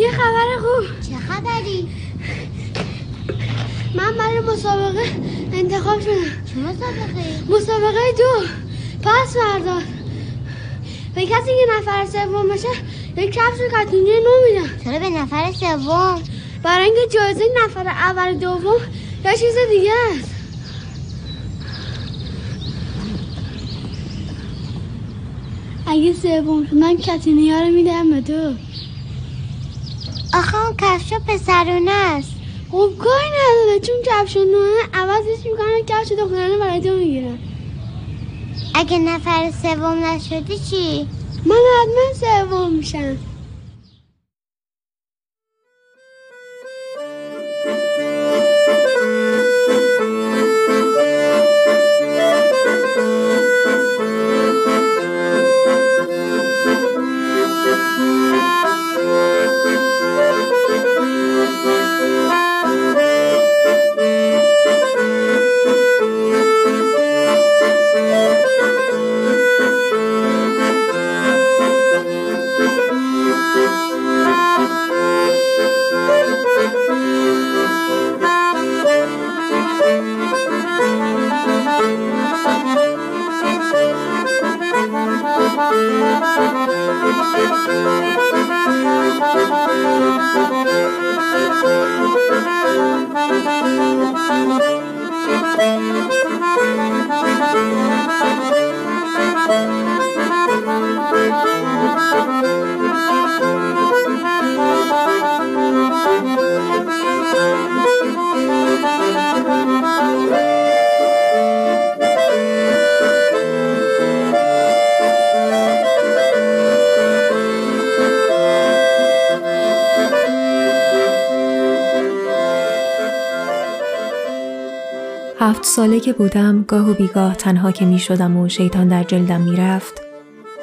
یه خبر خوب. چه خبری؟ من برای مسابقه انتخاب شدم. چه مسابقه؟ مسابقه دو. پس بردار به کسی که نفر سوم بشه یک کفش کتونی نو میدم. چرا به نفر سوم؟ برای اینکه جایزه نفر اول دوم یا چیز دیگه است. اگه سوم من کتونی ها رو میدم به تو. آخه اون کفشا پسرونه است. خب کاری نداره چون کفش نوه عوضش می‌کنن کفش دخترانه برای تو می‌گیرن. اگه نفر سوم نشدی چی؟ من حتما سوم میشم. هفت ساله که بودم گاه و بیگاه تنها که می شدم و شیطان در جلدم می رفت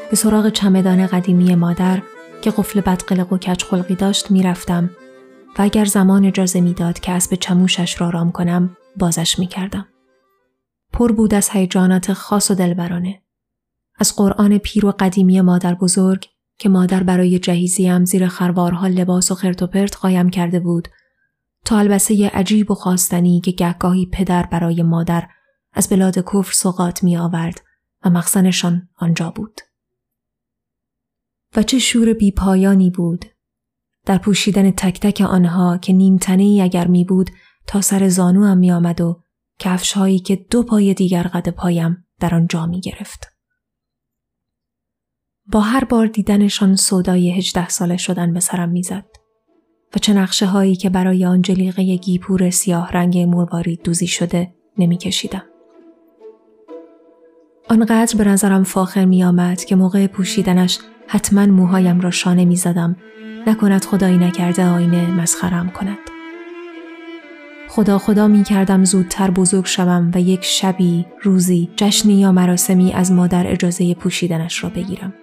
به سراغ چمدان قدیمی مادر که قفل بدقلق و کچ خلقی داشت می رفتم و اگر زمان اجازه می‌داد که اسب چموشش را رام کنم بازش می کردم. پر بود از هیجانات خاص و دلبرانه. از قرآن پیر و قدیمی مادر بزرگ که مادر برای جهیزیم زیر خروارها لباس و خرت و پرت قایم کرده بود تا البسه عجیب و خواستنی که گهگاهی پدر برای مادر از بلاد کفر سوقات می آورد و مخزنشان آنجا بود. و چه شور بیپایانی بود در پوشیدن تک تک آنها که نیمتنه اگر می بود تا سر زانو هم می آمد و کفش هایی که دو پای دیگر قد پایم در آن جا می گرفت. با هر بار دیدنشان صدای هجده ساله شدن به سرم می‌زد. و چه نقشه هایی که برای آن جلیقه گیپور سیاه رنگ مروارید دوزی شده نمی کشیدم. آنقدر به نظرم فاخر می آمد که موقع پوشیدنش حتما موهایم را شانه می زدم نکند خدایی نکرده آینه مسخرم کند. خدا خدا می کردم زودتر بزرگ شوم و یک شبی، روزی، جشنی یا مراسمی از مادر اجازه پوشیدنش را بگیرم.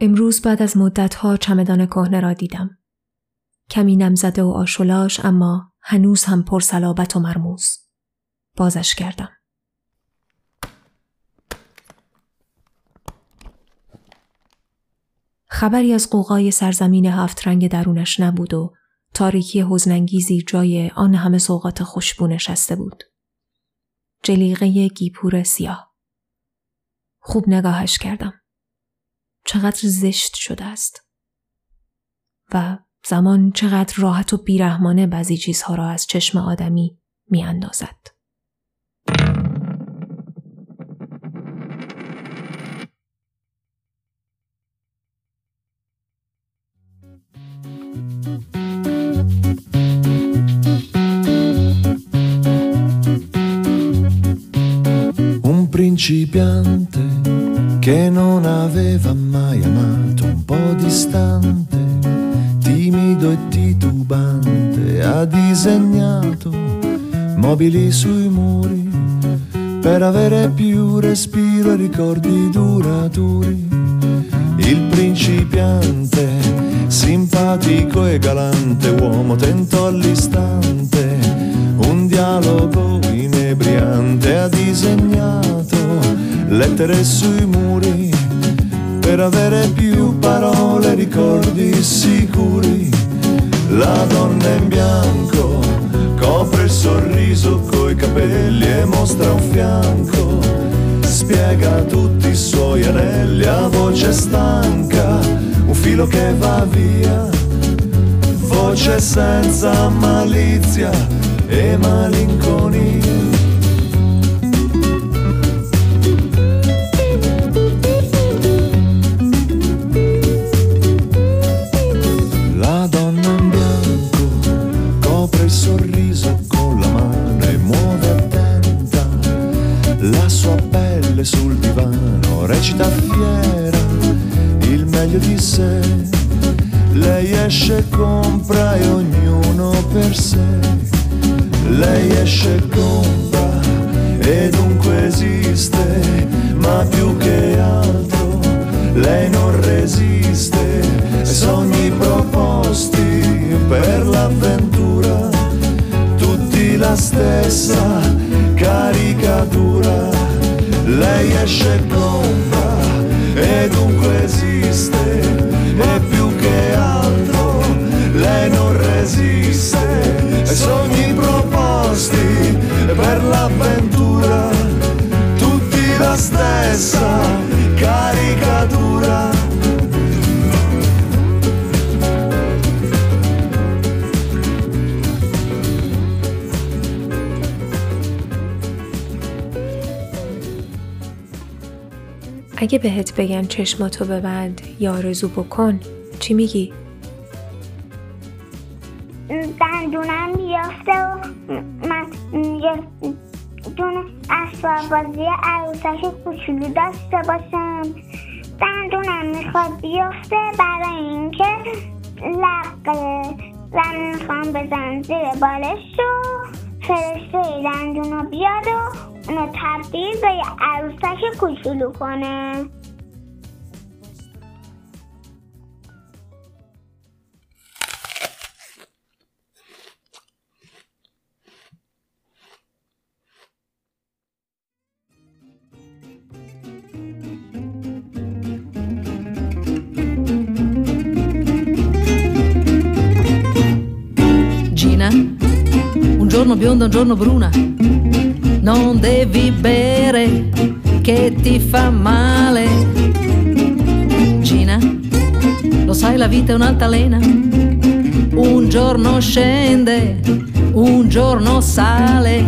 امروز بعد از مدتها چمدان کهنه را دیدم. کمی نمزده و آشولاش اما هنوز هم پرسلابت و مرموز. بازش کردم. خبری از قوقای سرزمین هفت رنگ درونش نبود و تاریکی حزنانگیزی جای آن همه سوقات خوشبو نشسته بود. جلیقه گیپور سیاه. خوب نگاهش کردم. چقدر زشت شده است. و زمان چقدر راحت و بیرحمانه بعضی چیزها را از چشم آدمی می اندازد. principiante che non aveva distante, timido e titubante, ha disegnato mobili sui muri per avere più respiro e ricordi duraturi. Il principiante, simpatico e galante uomo, tentò all'istante un dialogo inebriante, ha disegnato lettere sui muri per avere più parole, ricordi sicuri. La donna in bianco copre il sorriso coi capelli e mostra un fianco. Spiega tutti i suoi anelli a voce stanca, un filo che va via, voce senza malizia e malinconia. Recita fiera il meglio di sé. Lei esce e compra e ognuno per sé. Lei esce e compra e dunque esiste, ma più che altro lei non resiste. Sogni proposti per l'avventura, tutti la stessa caricatura. Lei esce e compra e dunque esiste e più che altro lei non resiste. Ai sogni proposti per l'avventura tutti la stessa اگه بهت بگن چشماتو ببند یا آرزو بکن چی میگی؟ دندونم بیافته و من یه دونه اسباب بازی عروسش کوچولو داشته باشم دندونم می‌خواد بیافته برای اینکه لقه و می‌خوام بزن زیر بالش و فرشته دندونو بیاد و اونو تبدیل به یه عروسک کوچولو کنه un giorno bionda, un giorno bruna non devi bere che ti fa male. Gina, lo sai la vita è un'altalena, un giorno scende, un giorno sale.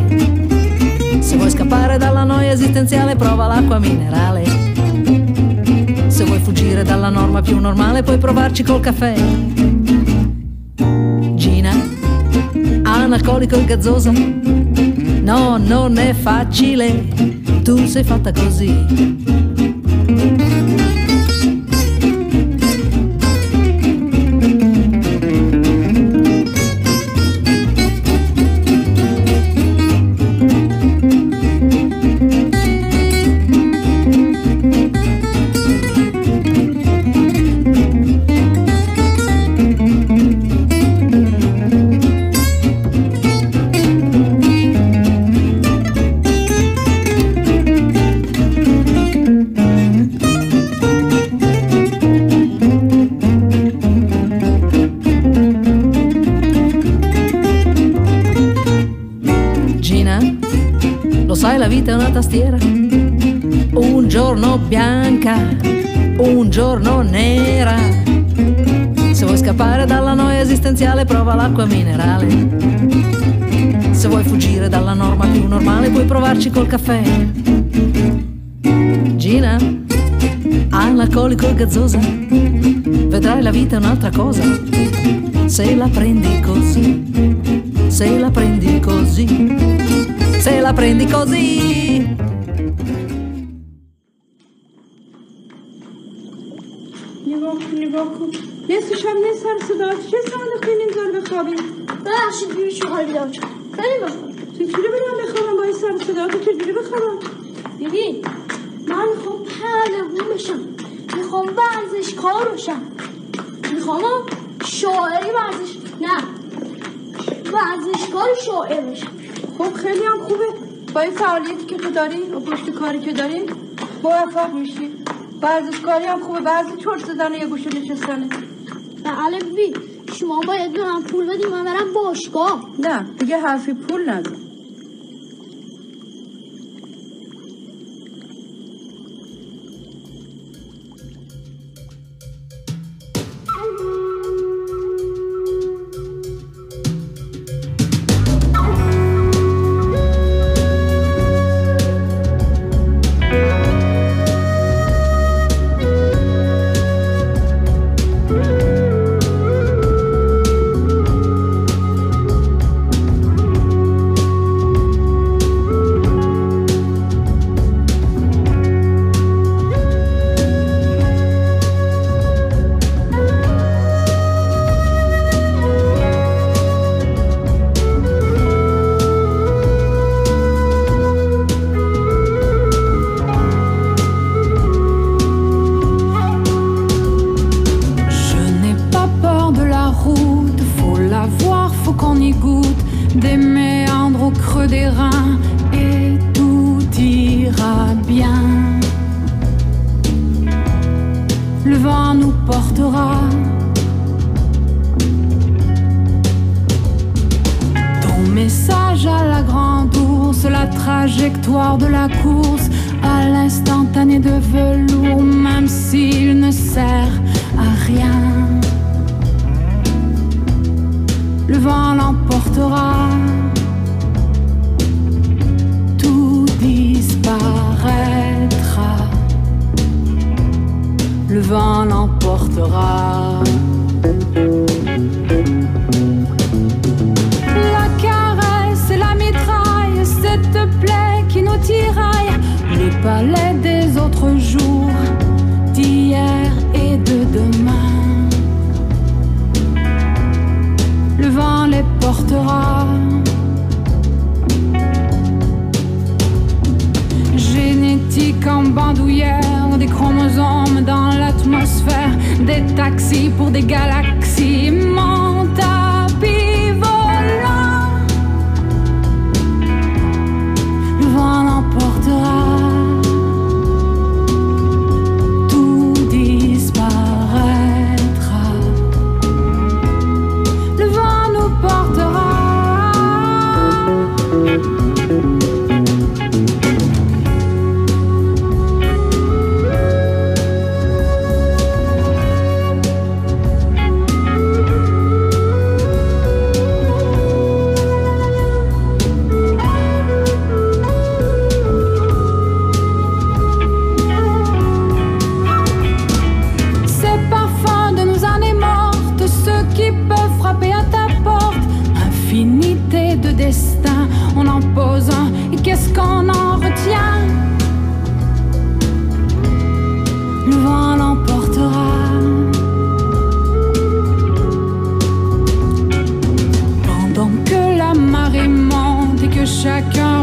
Se vuoi scappare dalla noia esistenziale prova l'acqua minerale. Se vuoi fuggire dalla norma più normale puoi provarci col caffè. Gina, analcolico e gazzosa No, non è facile, tu sei fatta così. Vita è una tastiera. Un giorno bianca, un giorno nera. Se vuoi scappare dalla noia esistenziale prova l'acqua minerale. Se vuoi fuggire dalla norma più normale puoi provarci col caffè. Gina, analcolico e gazzosa, vedrai la vita è un'altra cosa. Se la prendi così, se la prendi così, se la prendi così. نگاه کن نگاه کن نصف شب نه سر صدا چه ساعت خیلی اینطور بخوابیم ببخشید بیبی شوهر بیدار شد خیلی بخواب چجوری بدم بخوابم با این سر صدا تو چجوری بخوابم ببین من می‌خوام پهلوون بشم می‌خوام ورزشکار بشم می‌خوام شاعری ورزش نه ورزشکار شاعر بشم خب خیلی هم خوبه. با این فعالیتی که تو داری و پشت کاری که داری موفق میشی. ورزشکاری هم خوبه. بعضی چرت زدن یه گوشه نشستنه. بله بی شما باید به من پول بدیم من برم باشگاه. نه دیگه حرفی پول نزن qu'on y goûte. Des méandres au creux des reins, et tout ira bien. Le vent nous portera. Ton message à la grande ours, la trajectoire de la course, à l'instantané de velours, même s'il ne sert à rien. Le vent l'emportera, tout disparaîtra. Le vent l'emportera.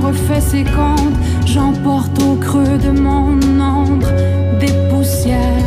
Refait ses comptes, j'emporte au creux de mon ombre des poussières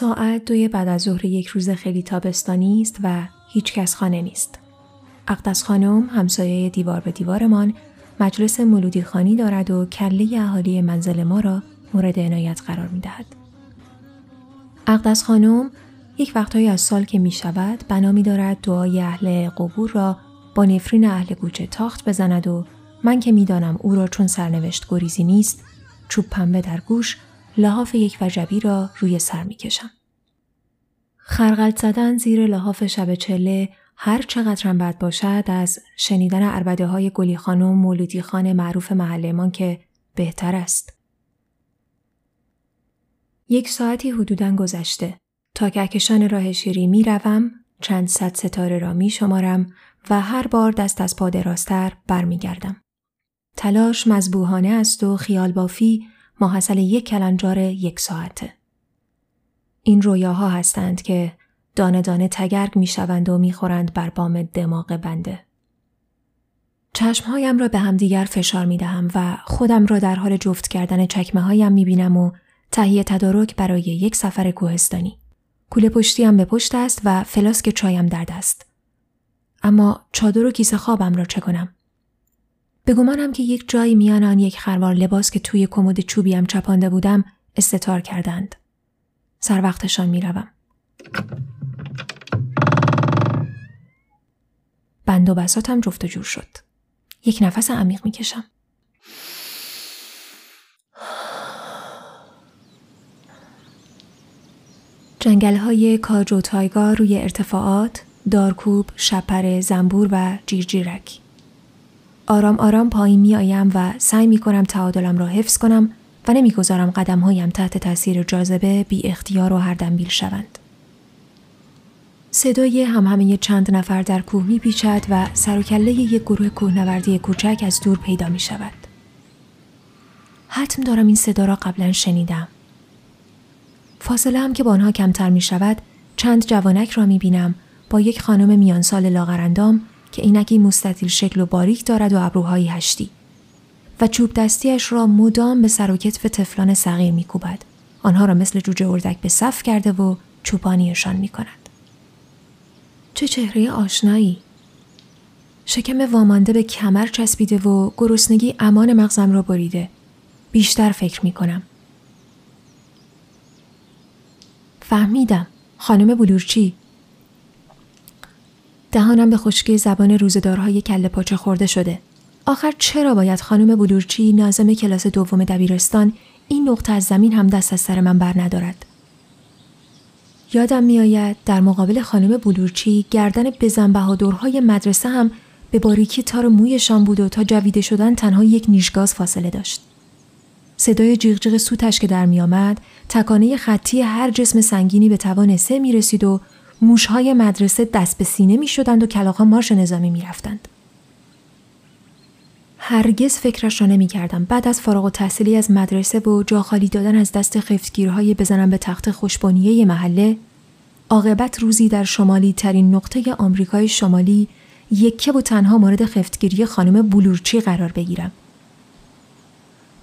ساعت دوی بعد از ظهر یک روز خیلی تابستانی است و هیچ کس خانه نیست. اقدس خانم همسایه دیوار به دیوارمان مجلس مولودی خانی دارد و کله اهالی منزل ما را مورد عنایت قرار می دهد. اقدس خانم یک وقتهایی از سال که می شود بنا می دارد دعای اهل قبور را با نفرین اهل گوچه تاخت بزند و من که می‌دانم او را چون سرنوشت گریزی نیست چوب پنبه در گوش لحاف یک وجبی را روی سر می کشم. خرقلت زدن زیر لحاف شب چله هر چقدر هم بد باشد از شنیدن عربده های گلی خانم مولودی خان معروف محلمان که بهتر است. یک ساعتی حدودا گذشته. تا کهکشان راه شیری می روم، چند صد ستاره را می شمارم و هر بار دست از پا راستر برمیگردم. تلاش مذبوحانه است و خیال بافی ماحصل یک کلنجار یک ساعته. این رویاها هستند که دانه دانه تگرگ می شوند و می خورند بر بام دماغ بنده. چشمهایم را به همدیگر فشار می دهم و خودم را در حال جفت کردن چکمه هایم می بینم و تهیه تدارک برای یک سفر کوهستانی. کوله پشتیم به پشت است و فلاسک چایم در دست. اما چادر و کیسه خوابم را چه کنم؟ به گمانم که یک جایی میان آن یک خروار لباس که توی کمد چوبیم چپانده بودم استتار کردند. سر وقتشان می‌روم. بند و بساتم جفت و جور شد. یک نفس عمیق می‌کشم. جنگل های کاج و تایگا روی ارتفاعات، دارکوب، شپر، زنبور و جیرجیرک. آرام آرام پایین می آیم و سعی می کنم تعادلم را حفظ کنم و نمی‌گذارم قدم هایم تحت تاثیر جاذبه بی اختیار و هر دنبیل شوند. صدای هم همه چند نفر در کوه می پیچد و سر و کله یک گروه کوهنوردی کوچک از دور پیدا می شود. حتم دارم این صدا را قبلا شنیدم. فاصله هم که با آنها کمتر می شود چند جوانک را می بینم با یک خانم میان سال لاغرندام که اینکی مستطیل شکل و باریک دارد و ابروهایی هشتی. و چوب دستیش را مدام به سر و کتف طفلان صغیر میکوبد. آنها را مثل جوجه اردک به صف کرده و چوپانیشان می کند. چه چهره آشنایی. شکم وامانده به کمر چسبیده و گرسنگی امان مغزم را بریده. بیشتر فکر می کنم. فهمیدم. خانم بلورچی. دهانم به خشکی زبان روزدارهای کله پاچه خورده شده. آخر چرا باید خانم بلورچی نازم کلاس دوم دبیرستان این نقطه از زمین هم دست از سر من بر ندارد؟ یادم میآید در مقابل خانم بلورچی گردن بزن بهادرهای مدرسه هم به باریکی تار مویشان بود و تا جویده شدن تنها یک نیشگاز فاصله داشت. صدای جیغ سوتش که در میآمد تکانه خطی هر جسم سنگینی به توان سه می رسید و موشهای مدرسه دست به سینه می شدند و کلاقا مارش نظامی می رفتند. هرگز فکرش را نمی کردم بعد از فارغ و تحصیلی از مدرسه و جا خالی دادن از دست خفتگیرهای بزنم به تخت خوشبانیه محله عاقبت روزی در شمالی ترین نقطه آمریکای شمالی یکه و تنها مورد خفتگیری خانم بلورچی قرار بگیرم.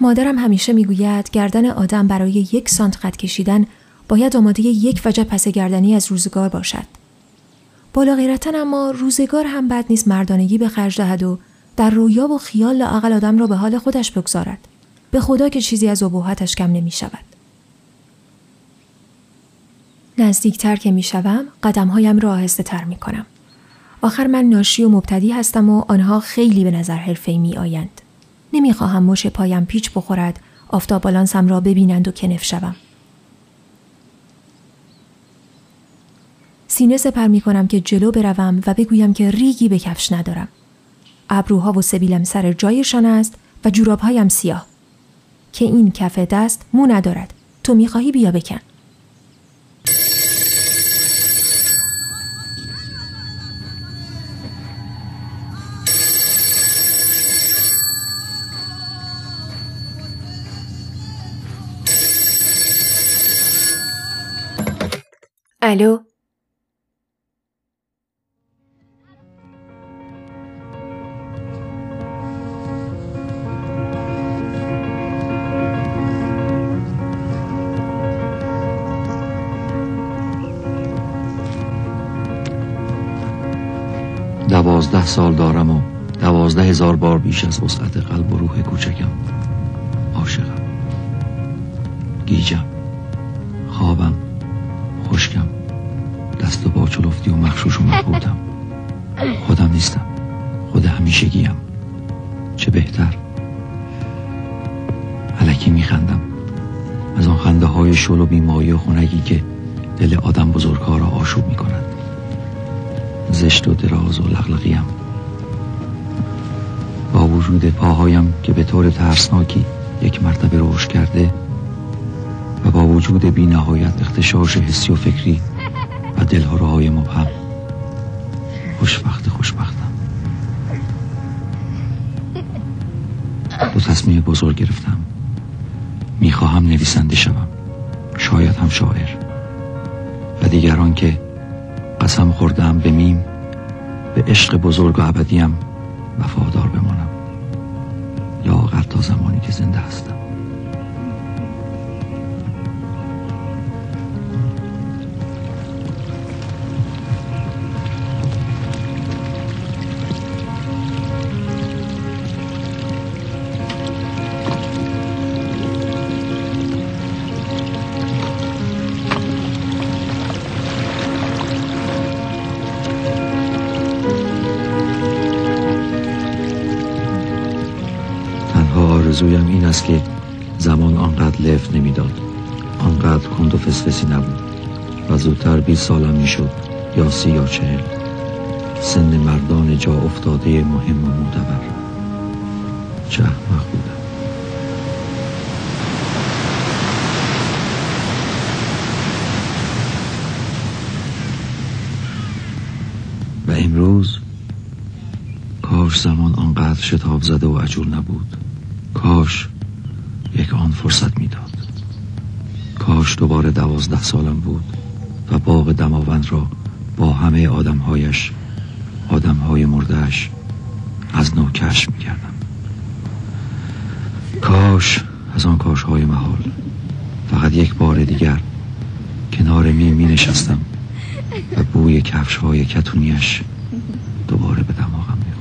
مادرم همیشه می‌گوید گردن آدم برای یک سانت قد کشیدن باید آماده یک وجه پس گردنی از روزگار باشد. بالا غیرتن اما روزگار هم بد نیست مردانگی به خرج دهد و در رویا و خیال لاقل آدم را به حال خودش بگذارد. به خدا که چیزی از ابهتش کم نمی شود. نزدیکتر که می شوم قدم هایم را آهسته تر می کنم. آخر من ناشی و مبتدی هستم و آنها خیلی به نظر حرفه می آیند. نمی خواهم مش پایم پیچ بخورد آفتاب بالانسم را ببینند و کنف شوم. سینه سپر می کنم که جلو بروم و بگویم که ریگی به کفش ندارم. ابروها و سبیلم سر جایشان است و جورابهایم سیاه. که این کف دست مو ندارد. تو می‌خواهی بیا بکن. الو دوازده سال دارم و دوازده هزار بار بیش از وسعت قلب و روح کوچکم. عاشقم. گیجم. خوابم. خشکم. دست و با چلفتی و مخشوش و مخبوطم خودم نیستم. خود همیشگیم. چه بهتر. علکی میخندم. از آن خنده های شل و بیمایی و خونگی که دل آدم بزرگها را آشوب می‌کند. زشت و دراز و لغلقیم با وجود پاهایم که به طور ترسناکی یک مرتبه روش کرده و با وجود بی نهایت اختشاش حسی و فکری و دلهوره های مبهم. خوشبخت خوشبختم. دو تصمیم بزرگ گرفتم. می‌خواهم نویسنده شوم. شاید هم شاعر. و دیگران که قسم خوردم به میم به عشق بزرگ و ابدیم وفادار بمانم. لاغر تا زمانی که زنده هستم. است که زمان آنقدر لفت نمی‌داد آنقدر کند و فسفسی نبود و زودتر بیست سالم می‌شد یا سی یا چهل. سن مردان جا افتاده مهم و معتبر. چه احمق بودم. و امروز کاش زمان آنقدر شتاب زده و عجول نبود. کاش یک آن فرصت می‌داد. کاش دوباره دوازده سالم بود و باغ دماوند را با همه آدمهایش آدمهای مردهش از نو کشف می‌کردم. کاش از آن کاش های محال. فقط یک بار دیگر کنار می می نشستم و بوی کفش های کتونیش دوباره به دماغم می